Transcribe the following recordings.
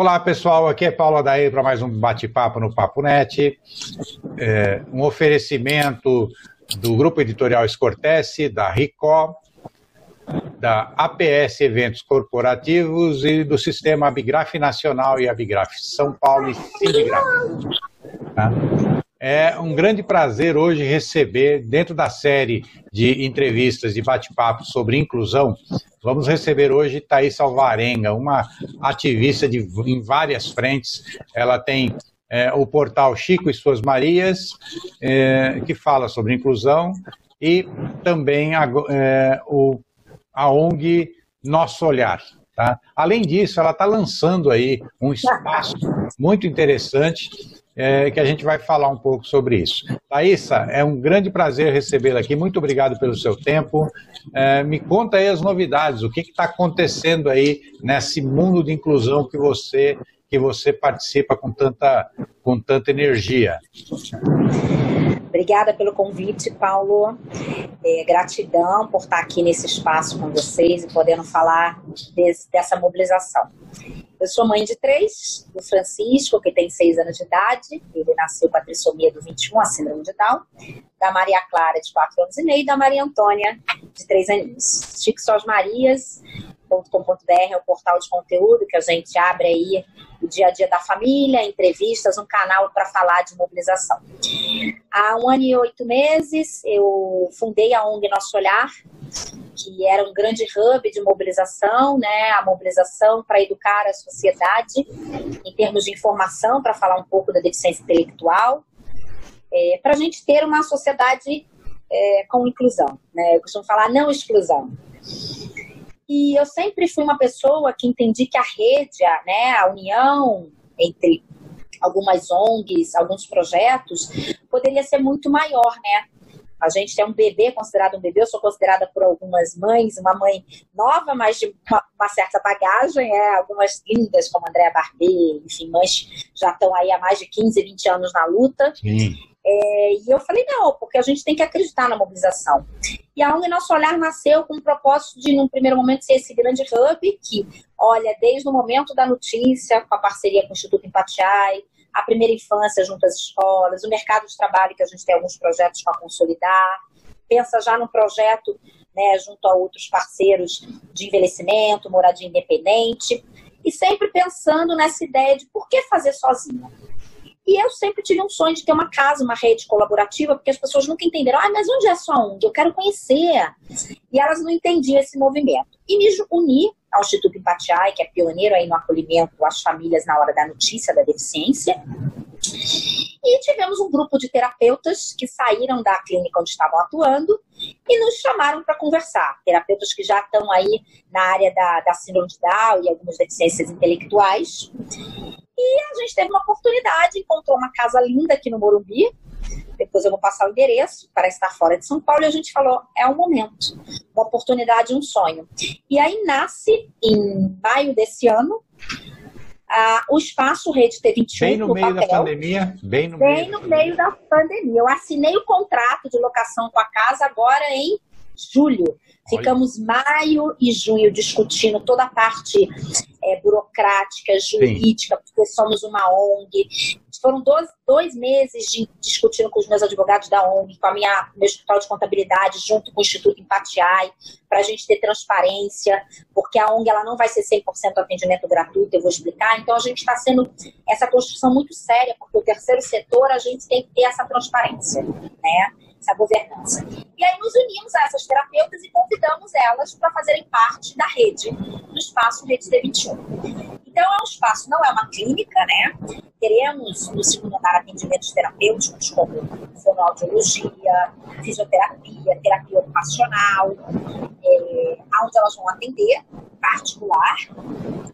Olá, pessoal. Aqui é Paulo Adair para mais um bate-papo no Papo Net. É, um oferecimento do Grupo Editorial Escortece, da RICO, da APS Eventos Corporativos e do Sistema Abigraf Nacional e Abigraf São Paulo e Sindigraf. Tá? É um grande prazer hoje receber, dentro da série de entrevistas e bate-papo sobre inclusão, vamos receber hoje Thaís Alvarenga, uma ativista de, em várias frentes. Ela tem é, o portal Chico e Suas Marias, é, que fala sobre inclusão, e também a, é, o, a ONG Nosso Olhar. Tá? Além disso, ela está lançando aí um espaço muito interessante é, que a gente vai falar um pouco sobre isso. Thaisa, é um grande prazer recebê-la aqui. Muito obrigado pelo seu tempo. É, me conta aí as novidades, o que está acontecendo aí nesse mundo de inclusão que você que você participa com tanta, com tanta energia. Obrigada pelo convite, Paulo. É, gratidão por estar aqui nesse espaço com vocês e podendo falar desse, dessa mobilização. Eu sou mãe de três, do Francisco, que tem seis anos de idade, ele nasceu com a trissomia do 21, a síndrome de Down, da Maria Clara, de quatro anos e meio, e da Maria Antônia, de três anos. Chico Sós Marias, .com.br é o portal de conteúdo que a gente abre aí o dia a dia da família, entrevistas, um canal para falar de mobilização. Há um ano e oito meses eu fundei a ONG Nosso Olhar, que era um grande hub de mobilização, né? A mobilização para educar a sociedade em termos de informação, para falar um pouco da deficiência intelectual, é, para a gente ter uma sociedade é, com inclusão, né? Eu costumo falar não exclusão. E eu sempre fui uma pessoa que entendi que a rede, a, né, a união entre algumas ONGs, alguns projetos, poderia ser muito maior, né? A gente tem um bebê considerado um bebê, eu sou considerada por algumas mães uma mãe nova, mas de uma, uma certa bagagem, é, algumas lindas, como Andréa Barbê, enfim, mães já estão aí há mais de 15, 20 anos na luta. Sim. É, e eu falei, não, porque a gente tem que acreditar na mobilização. E a ONG Nosso Olhar nasceu com o propósito de, num primeiro momento, ser esse grande hub que, olha, desde o momento da notícia, com a parceria com o Instituto Empatiai, a primeira infância junto às escolas, o mercado de trabalho, que a gente tem alguns projetos para consolidar, pensa já num projeto né, junto a outros parceiros de envelhecimento, moradia independente, e sempre pensando nessa ideia de por que fazer sozinha. E eu sempre tive um sonho de ter uma casa, uma rede colaborativa, porque as pessoas nunca entenderam, ah, mas onde é sua ONG? Eu quero conhecer. E elas não entendiam esse movimento. E me uni ao Instituto Empatiai, que é pioneiro aí no acolhimento às famílias na hora da notícia da deficiência. E tivemos um grupo de terapeutas que saíram da clínica onde estavam atuando e nos chamaram para conversar. Terapeutas que já estão aí na área da, da síndrome de Down e algumas deficiências intelectuais. E a gente teve uma oportunidade, encontrou uma casa linda aqui no Morumbi. Depois eu vou passar o endereço para estar fora de São Paulo. E a gente falou: é um momento, uma oportunidade, um sonho. E aí nasce, em maio desse ano, a, o espaço Rede T21. Bem no, no meio papel, da pandemia. Bem no, bem meio, no meio da pandemia. Eu assinei o contrato de locação com a casa agora em julho. Ficamos maio e junho discutindo toda a parte é, burocrática, jurídica, Sim. porque somos uma ONG. Foram dois, dois meses de discutindo com os meus advogados da ONG, com a minha meu escritório de contabilidade, junto com o Instituto Empatiai, para a gente ter transparência, porque a ONG ela não vai ser 100% atendimento gratuito, eu vou explicar. Então a gente está sendo essa construção muito séria, porque o terceiro setor a gente tem que ter essa transparência, né? essa governança. E aí nos unimos a essas terapeutas e convidamos elas para fazerem parte da rede, do espaço Rede D21. Então é um espaço, não é uma clínica, né? Teremos no segundo andar atendimentos terapêuticos como fonoaudiologia, fisioterapia, terapia ocupacional, é, onde elas vão atender particular.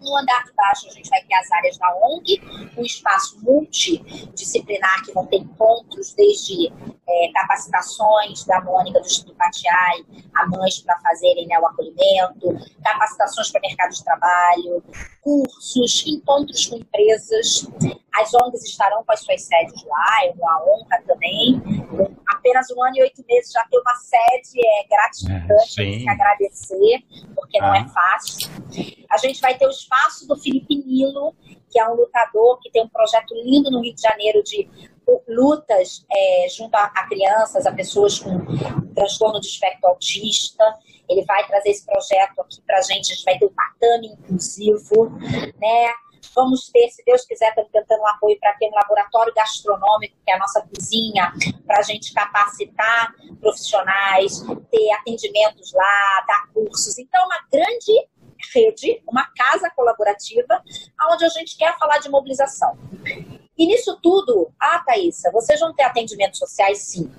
No andar de baixo, a gente vai ter as áreas da ONG, um espaço multidisciplinar que vão ter encontros desde é, capacitações da Mônica do Instituto Patiai a mães para fazerem né, o acolhimento, capacitações para mercado de trabalho, cursos, encontros com empresas. As ONGs estarão com as suas sedes lá, é uma honra também. Apenas um ano e oito meses já ter uma sede é gratificante, é, tem que agradecer, porque ah. não é fácil. A gente vai ter o espaço do Felipe Nilo, que é um lutador que tem um projeto lindo no Rio de Janeiro de lutas é, junto a, a, crianças, a pessoas com transtorno de espectro autista. Ele vai trazer esse projeto aqui para a gente, a gente vai ter o tatame inclusivo, né? Vamos ter, se Deus quiser, estamos tentando um apoio para ter um laboratório gastronômico, que é a nossa cozinha, para a gente capacitar profissionais, ter atendimentos lá, dar cursos. Então, uma grande rede, uma casa colaborativa, onde a gente quer falar de mobilização. E nisso tudo, ah, Thaisa, vocês vão ter atendimentos sociais? Sim.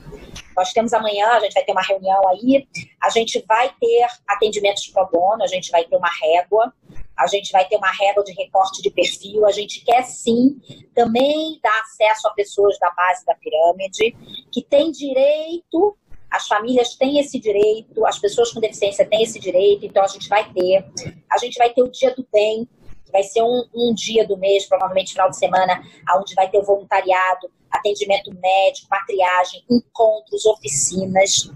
Nós temos amanhã, a gente vai ter uma reunião aí, a gente vai ter atendimentos pro bono, a gente vai ter uma régua, a gente vai ter uma régua de recorte de perfil, a gente quer sim também dar acesso a pessoas da base da pirâmide, que têm direito as famílias têm esse direito, as pessoas com deficiência têm esse direito, então a gente vai ter. A gente vai ter o Dia do Bem, vai ser um, um dia do mês, provavelmente final de semana, onde vai ter o voluntariado, atendimento médico, matriagem, encontros, oficinas.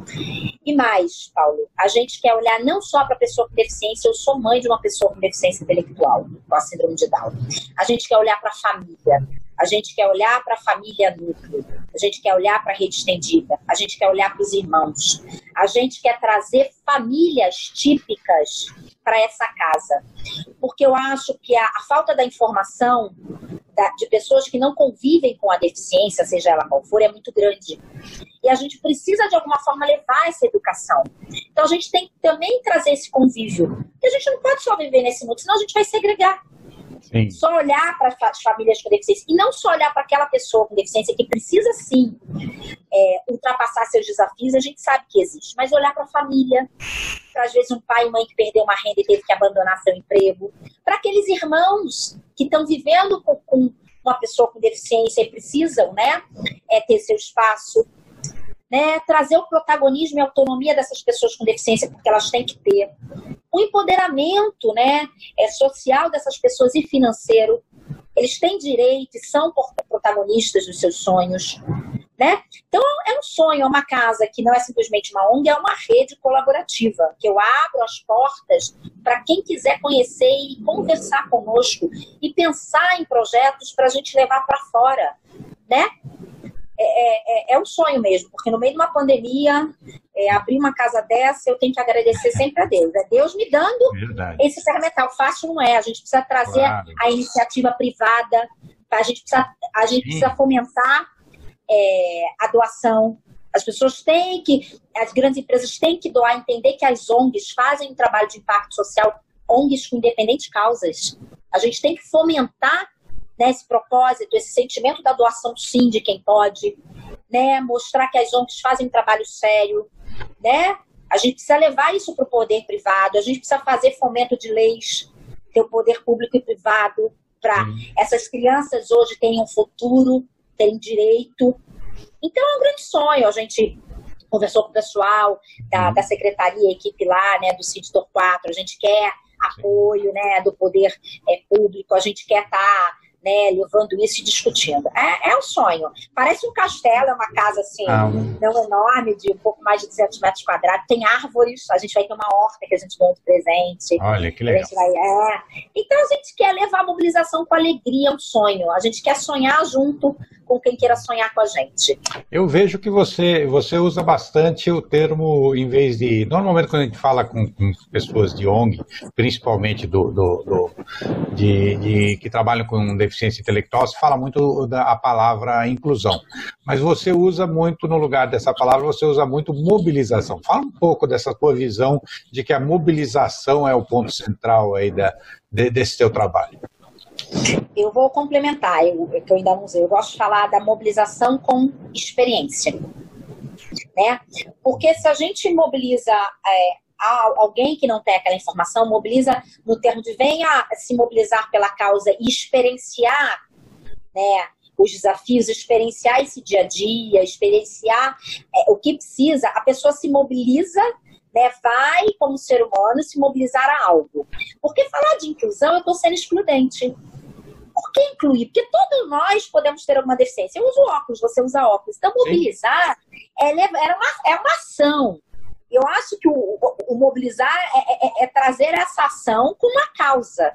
E mais, Paulo, a gente quer olhar não só para a pessoa com deficiência, eu sou mãe de uma pessoa com deficiência intelectual, com a síndrome de Down. A gente quer olhar para a família. A gente quer olhar para a família núcleo, a gente quer olhar para a rede estendida, a gente quer olhar para os irmãos, a gente quer trazer famílias típicas para essa casa. Porque eu acho que a, a falta da informação da, de pessoas que não convivem com a deficiência, seja ela qual for, é muito grande. E a gente precisa, de alguma forma, levar essa educação. Então a gente tem que também trazer esse convívio. Porque a gente não pode só viver nesse mundo, senão a gente vai segregar. Sim. Só olhar para as famílias com deficiência e não só olhar para aquela pessoa com deficiência que precisa sim é, ultrapassar seus desafios, a gente sabe que existe, mas olhar para a família, para às vezes um pai e mãe que perdeu uma renda e teve que abandonar seu emprego, para aqueles irmãos que estão vivendo com, com, uma pessoa com deficiência e precisam, né, é, ter seu espaço. Né, trazer o protagonismo e autonomia dessas pessoas com deficiência, porque elas têm que ter o empoderamento né, é, social dessas pessoas e financeiro. Eles têm direito e são protagonistas dos seus sonhos. Né? Então, é um sonho, é uma casa que não é simplesmente uma ONG, é uma rede colaborativa, que eu abro as portas para quem quiser conhecer e conversar conosco e pensar em projetos para a gente levar para fora. Né? É, é, é, é, um sonho mesmo, porque no meio de uma pandemia, é, abrir uma casa dessa, eu tenho que agradecer sempre a Deus. É Deus me dando Verdade. esse ferramental. Fácil não é. A gente precisa trazer claro. a iniciativa privada, a gente precisa, a gente precisa fomentar é, a doação. As pessoas têm que, as grandes empresas têm que doar, entender que as ONGs fazem um trabalho de impacto social, ONGs com independentes causas. A gente tem que fomentar né, esse propósito, esse sentimento da doação sim de quem pode, né, mostrar que as ONGs fazem um trabalho sério, né? A gente precisa levar isso para o poder privado, a gente precisa fazer fomento de leis, ter o poder público e privado para essas crianças hoje terem um futuro, terem direito. Então é um grande sonho, a gente conversou com o pessoal da, da secretaria, equipe lá, né, do CID 4, a gente quer apoio, né, do poder é, público, a gente quer estar tá né, levando isso e discutindo. É, é um sonho. Parece um castelo, é uma casa assim, ah, não enorme, de um pouco mais de 200 metros quadrados. Tem árvores, a gente vai ter uma horta que a gente ganha de presente. Olha, que legal. Vai, é. Então a gente quer levar a mobilização com alegria, é um sonho. A gente quer sonhar junto com quem queira sonhar com a gente. Eu vejo que você, você usa bastante o termo, em vez de. Normalmente, quando a gente fala com, com pessoas de ONG, principalmente do, do, do de, de, que trabalham com deficiência intelectual, se fala muito da palavra inclusão. Mas você usa muito, no lugar dessa palavra, você usa muito mobilização. Fala um pouco dessa tua visão de que a mobilização é o ponto central aí da, de, desse teu trabalho. Eu vou complementar, eu, que eu ainda não sei. Eu gosto de falar da mobilização com experiência. Né? Porque se a gente mobiliza é, alguém que não tem aquela informação, mobiliza no termo de venha se mobilizar pela causa e experienciar né, os desafios, experienciar esse dia a dia, experienciar é, o que precisa, a pessoa se mobiliza né, vai, como ser humano, se mobilizar a algo. Porque falar de inclusão, eu estou sendo excludente. Por que incluir? Porque todos nós podemos ter alguma deficiência. Eu uso óculos, você usa óculos. Então, mobilizar é, é, uma, é uma ação. Eu acho que o, o mobilizar é, é, é, trazer essa ação com uma causa,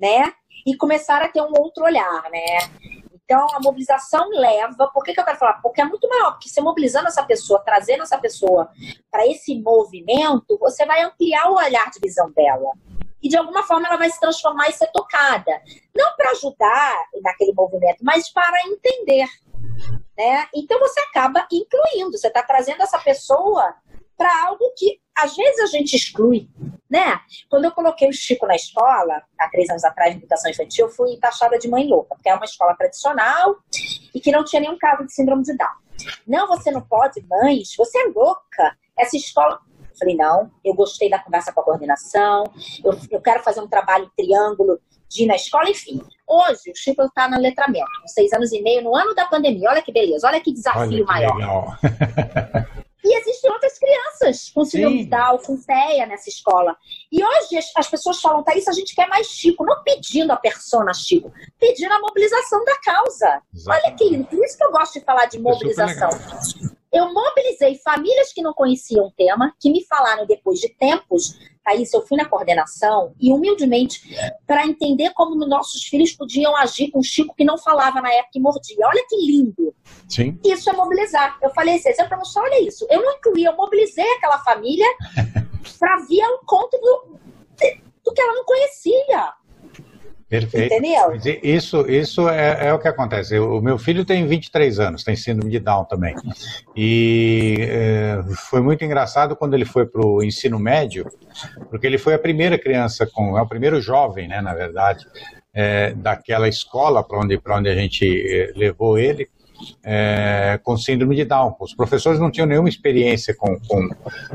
né? e começar a ter um outro olhar, né? Então, a mobilização leva. Por que, que eu quero falar? Porque é muito maior. Porque você mobilizando essa pessoa, trazendo essa pessoa para esse movimento, você vai ampliar o olhar de visão dela. E de alguma forma ela vai se transformar e ser tocada. Não para ajudar naquele movimento, mas para entender. Né? Então você acaba incluindo, você está trazendo essa pessoa para algo que às vezes a gente exclui, né? Quando eu coloquei o Chico na escola, há três anos atrás, em educação infantil, eu fui taxada de mãe louca, porque é uma escola tradicional e que não tinha nenhum caso de síndrome de Down. Não, você não pode, mães, você é louca. Essa escola. Eu falei, não, eu gostei da conversa com a coordenação, eu, eu quero fazer um trabalho triângulo de ir na escola, enfim. Hoje, o Chico está no letramento, com seis anos e meio, no ano da pandemia. Olha que beleza, olha que desafio olha que maior. Outras crianças com síndrome de Down, com TEA nessa escola. E hoje as, as pessoas falam, Thaís, a gente quer mais Chico, não pedindo a persona Chico, pedindo a mobilização da causa. Exatamente. Olha que lindo, por isso que eu gosto de falar de é mobilização. Eu mobilizei famílias que não conheciam o tema, que me falaram depois de tempos, Thaís, eu fui na coordenação e humildemente para entender como nossos filhos podiam agir com o Chico que não falava na época e mordia. Olha que lindo. Sim. Isso é mobilizar. Eu falei assim, essa promoção, olha isso. Eu não incluí, eu mobilizei aquela família para vir ao encontro do, do que ela não conhecia. Perfeito. Entendeu? Isso, isso é, é, o que acontece. O meu filho tem 23 anos, tem síndrome de Down também. E é, foi muito engraçado quando ele foi para o ensino médio, porque ele foi a primeira criança, com, é o primeiro jovem, né, na verdade, é, daquela escola para onde, onde a gente é, levou ele é, com síndrome de Down. Os professores não tinham nenhuma experiência com, com,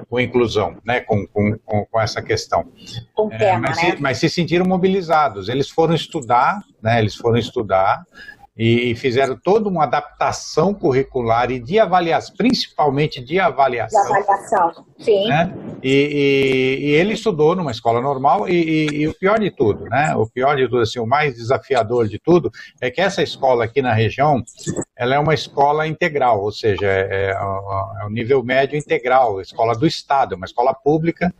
com inclusão, né, com, com, com essa questão. Com é, tema, mas, né? se, mas se sentiram mobilizados. Eles foram estudar, né, eles foram estudar e fizeram toda uma adaptação curricular e de avaliação, principalmente de avaliação. De avaliação, sim. Né? E, e, e, ele estudou numa escola normal e, e, o pior de tudo, né? O pior de tudo, assim, o mais desafiador de tudo é que essa escola aqui na região, ela é uma escola integral, ou seja, é, é, é o nível médio integral, escola do Estado, uma escola pública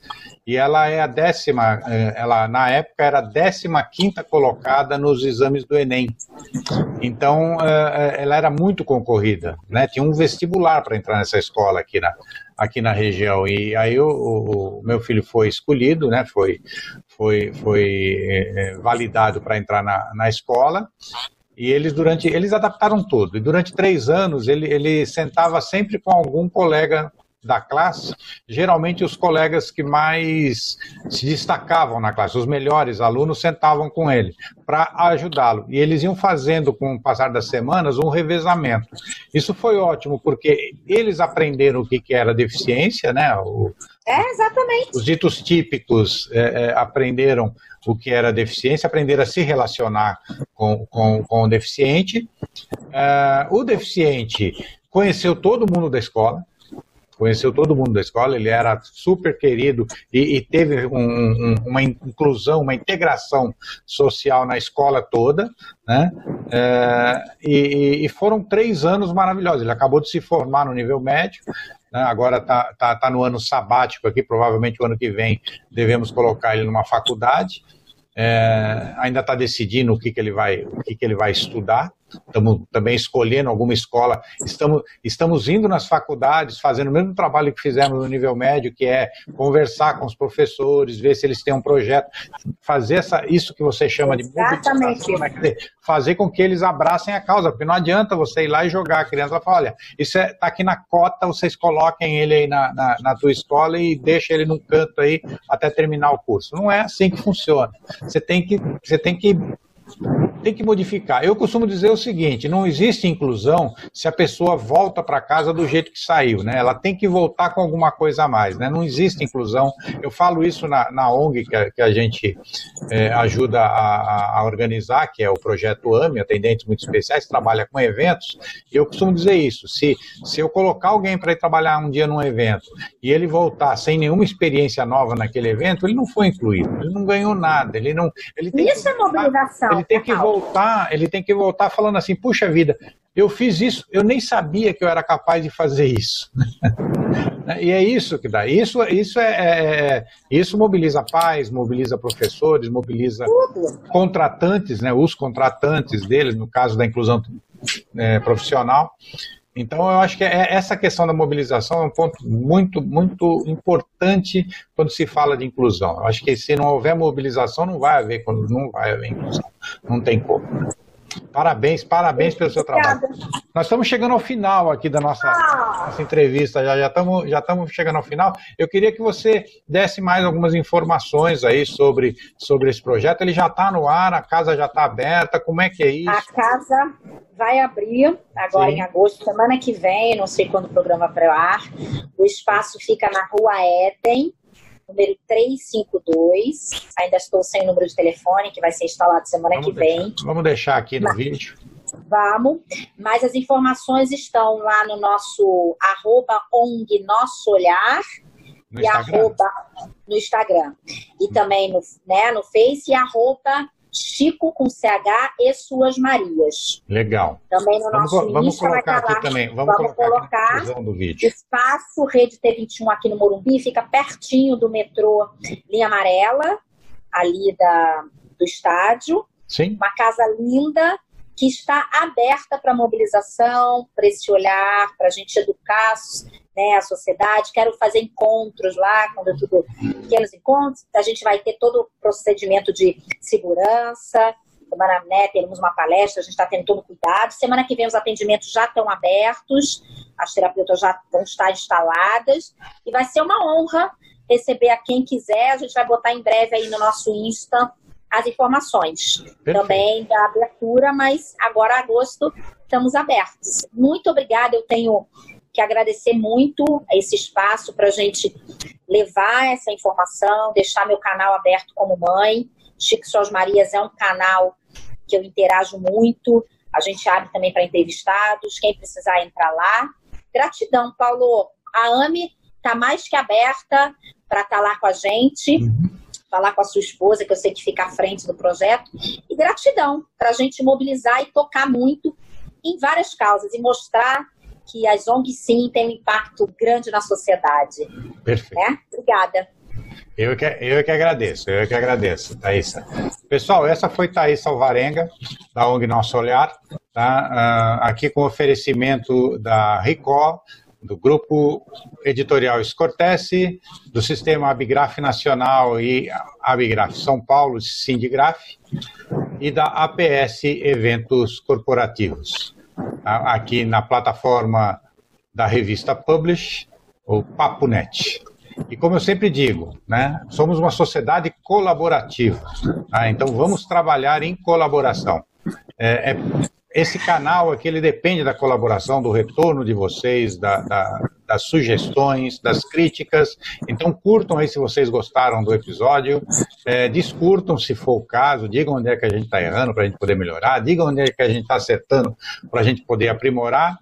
e ela é a décima, é, ela na época era a décima quinta colocada nos exames do Enem. Então, é, é, ela era muito concorrida, né? Tinha um vestibular para entrar nessa escola aqui na, aqui na região. E aí o, o meu filho foi escolhido, né? Foi, foi, foi validado para entrar na, na escola. E eles durante eles adaptaram tudo. E durante três anos ele, ele sentava sempre com algum colega da classe, geralmente os colegas que mais se destacavam na classe, os melhores alunos, sentavam com ele para ajudá-lo. E eles iam fazendo, com o passar das semanas, um revezamento. Isso foi ótimo, porque eles aprenderam o que, que era deficiência, né? O, é, exatamente. Os ditos típicos é, é, aprenderam o que era deficiência, aprenderam a se relacionar com, com, com o deficiente. É, o deficiente conheceu todo mundo da escola, conheceu todo mundo da escola, ele era super querido e, e teve um, um, uma inclusão, uma integração social na escola toda, né? É, e, e, foram três anos maravilhosos. Ele acabou de se formar no nível médio, né? agora está tá, tá no ano sabático aqui, provavelmente o ano que vem devemos colocar ele numa faculdade. É, ainda está decidindo o que, que ele vai, o que, que ele vai estudar estamos também escolhendo alguma escola, estamos, estamos indo nas faculdades, fazendo o mesmo trabalho que fizemos no nível médio, que é conversar com os professores, ver se eles têm um projeto, fazer essa, isso que você chama de né? fazer com que eles abracem a causa, porque não adianta você ir lá e jogar a criança e falar, olha, isso está é, tá aqui na cota, vocês coloquem ele aí na, na, na tua escola e deixa ele num canto aí até terminar o curso. Não é assim que funciona. Você tem que, você tem que tem que modificar. Eu costumo dizer o seguinte: não existe inclusão se a pessoa volta para casa do jeito que saiu, né? Ela tem que voltar com alguma coisa a mais, né? Não existe inclusão. Eu falo isso na, na ONG que a, que a gente é, ajuda a, a, organizar, que é o projeto AME, Atendentes Muito Especiais, trabalha com eventos. E eu costumo dizer isso: se, se eu colocar alguém para ir trabalhar um dia num evento e ele voltar sem nenhuma experiência nova naquele evento, ele não foi incluído, ele não ganhou nada, ele não. Ele tem isso que, é mobilização ele tem que voltar, ele tem que voltar falando assim, puxa vida, eu fiz isso, eu nem sabia que eu era capaz de fazer isso. Né? E é isso que dá. Isso, isso, é, é, é isso mobiliza pais, mobiliza professores, mobiliza contratantes, né, os contratantes deles, no caso da inclusão é, profissional. Então, eu acho que é, essa questão da mobilização é um ponto muito, muito importante quando se fala de inclusão. Eu acho que se não houver mobilização, não vai haver, não vai haver inclusão. Não tem como. Parabéns, parabéns pelo seu trabalho. Nós estamos chegando ao final aqui da nossa, ah. nossa entrevista, já, já, estamos, já estamos chegando ao final. Eu queria que você desse mais algumas informações aí sobre, sobre esse projeto. Ele já está no ar, a casa já está aberta, como é que é isso? A casa vai abrir agora Sim. em agosto, semana que vem, não sei quando o programa vai ar. O espaço fica na rua Éden, número 352. Ainda estou sem o número de telefone, que vai ser instalado semana vamos que deixar, vem. Vamos deixar aqui no Mas, vídeo. Vamos, mas as informações estão lá no nosso arroba ONG Nosso Olhar no e Instagram. arroba no Instagram. E também no, né, no Face e arroba Chico com CH e Suas Marias. Legal. Também no vamos, nosso vamos colocar aqui lá, também. Vamos, vamos colocar, colocar do vídeo. espaço Rede T21 aqui no Morumbi, fica pertinho do metrô Linha Amarela, ali da, do estádio. Sim. Uma casa linda que está aberta para mobilização, para esse olhar, para a gente educar né, a sociedade. Quero fazer encontros lá, quando tudo pequenos encontros. A gente vai ter todo o procedimento de segurança. Semana, né, teremos uma palestra, a gente está tendo todo cuidado. Semana que vem os atendimentos já estão abertos, as terapeutas já vão estar instaladas e vai ser uma honra receber a quem quiser. A gente vai botar em breve aí no nosso Insta as informações Perfeito. também da abertura, mas agora agosto estamos abertos. Muito obrigada, eu tenho que agradecer muito esse espaço para a gente levar essa informação, deixar meu canal aberto como mãe. Chico Suas Marias é um canal que eu interajo muito. A gente abre também para entrevistados, quem precisar entrar lá. Gratidão, Paulo. A AME está mais que aberta para estar tá lá com a gente. Uhum falar com a sua esposa, que eu sei que fica à frente do projeto, e gratidão para a gente mobilizar e tocar muito em várias causas e mostrar que as ONGs sim têm um impacto grande na sociedade. Perfeito. Né? Obrigada. Eu que, eu que agradeço, eu que agradeço, Thaisa. Pessoal, essa foi Thaís Alvarenga, da ONG Nosso Olhar, tá? Uh, aqui com oferecimento da RICO, do Grupo Editorial Scortese, do Sistema Abigraf Nacional e Abigraf São Paulo, Sindigraf, e da APS Eventos Corporativos. Aqui na plataforma da revista Publish, o PapoNet. E como eu sempre digo, né, somos uma sociedade colaborativa, tá? então vamos trabalhar em colaboração. É, é, esse canal aqui ele depende da colaboração, do retorno de vocês, da, da, das sugestões, das críticas. Então curtam aí se vocês gostaram do episódio, é, se for o caso, digam onde é que a gente está errando para a gente poder melhorar, digam onde é que a gente está acertando para a gente poder aprimorar.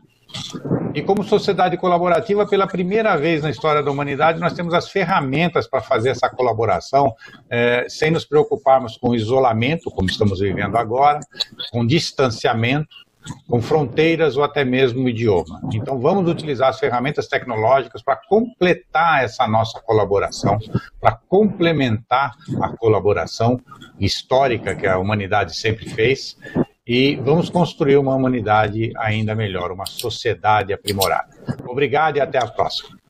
E como sociedade colaborativa, pela primeira vez na história da humanidade, nós temos as ferramentas para fazer essa colaboração, é, sem nos preocuparmos com isolamento, como estamos vivendo agora, com distanciamento, com fronteiras ou até mesmo idioma. Então, vamos utilizar as ferramentas tecnológicas para completar essa nossa colaboração, para complementar a colaboração histórica que a humanidade sempre fez e vamos construir uma humanidade ainda melhor, uma sociedade aprimorada. Obrigado e até a próxima.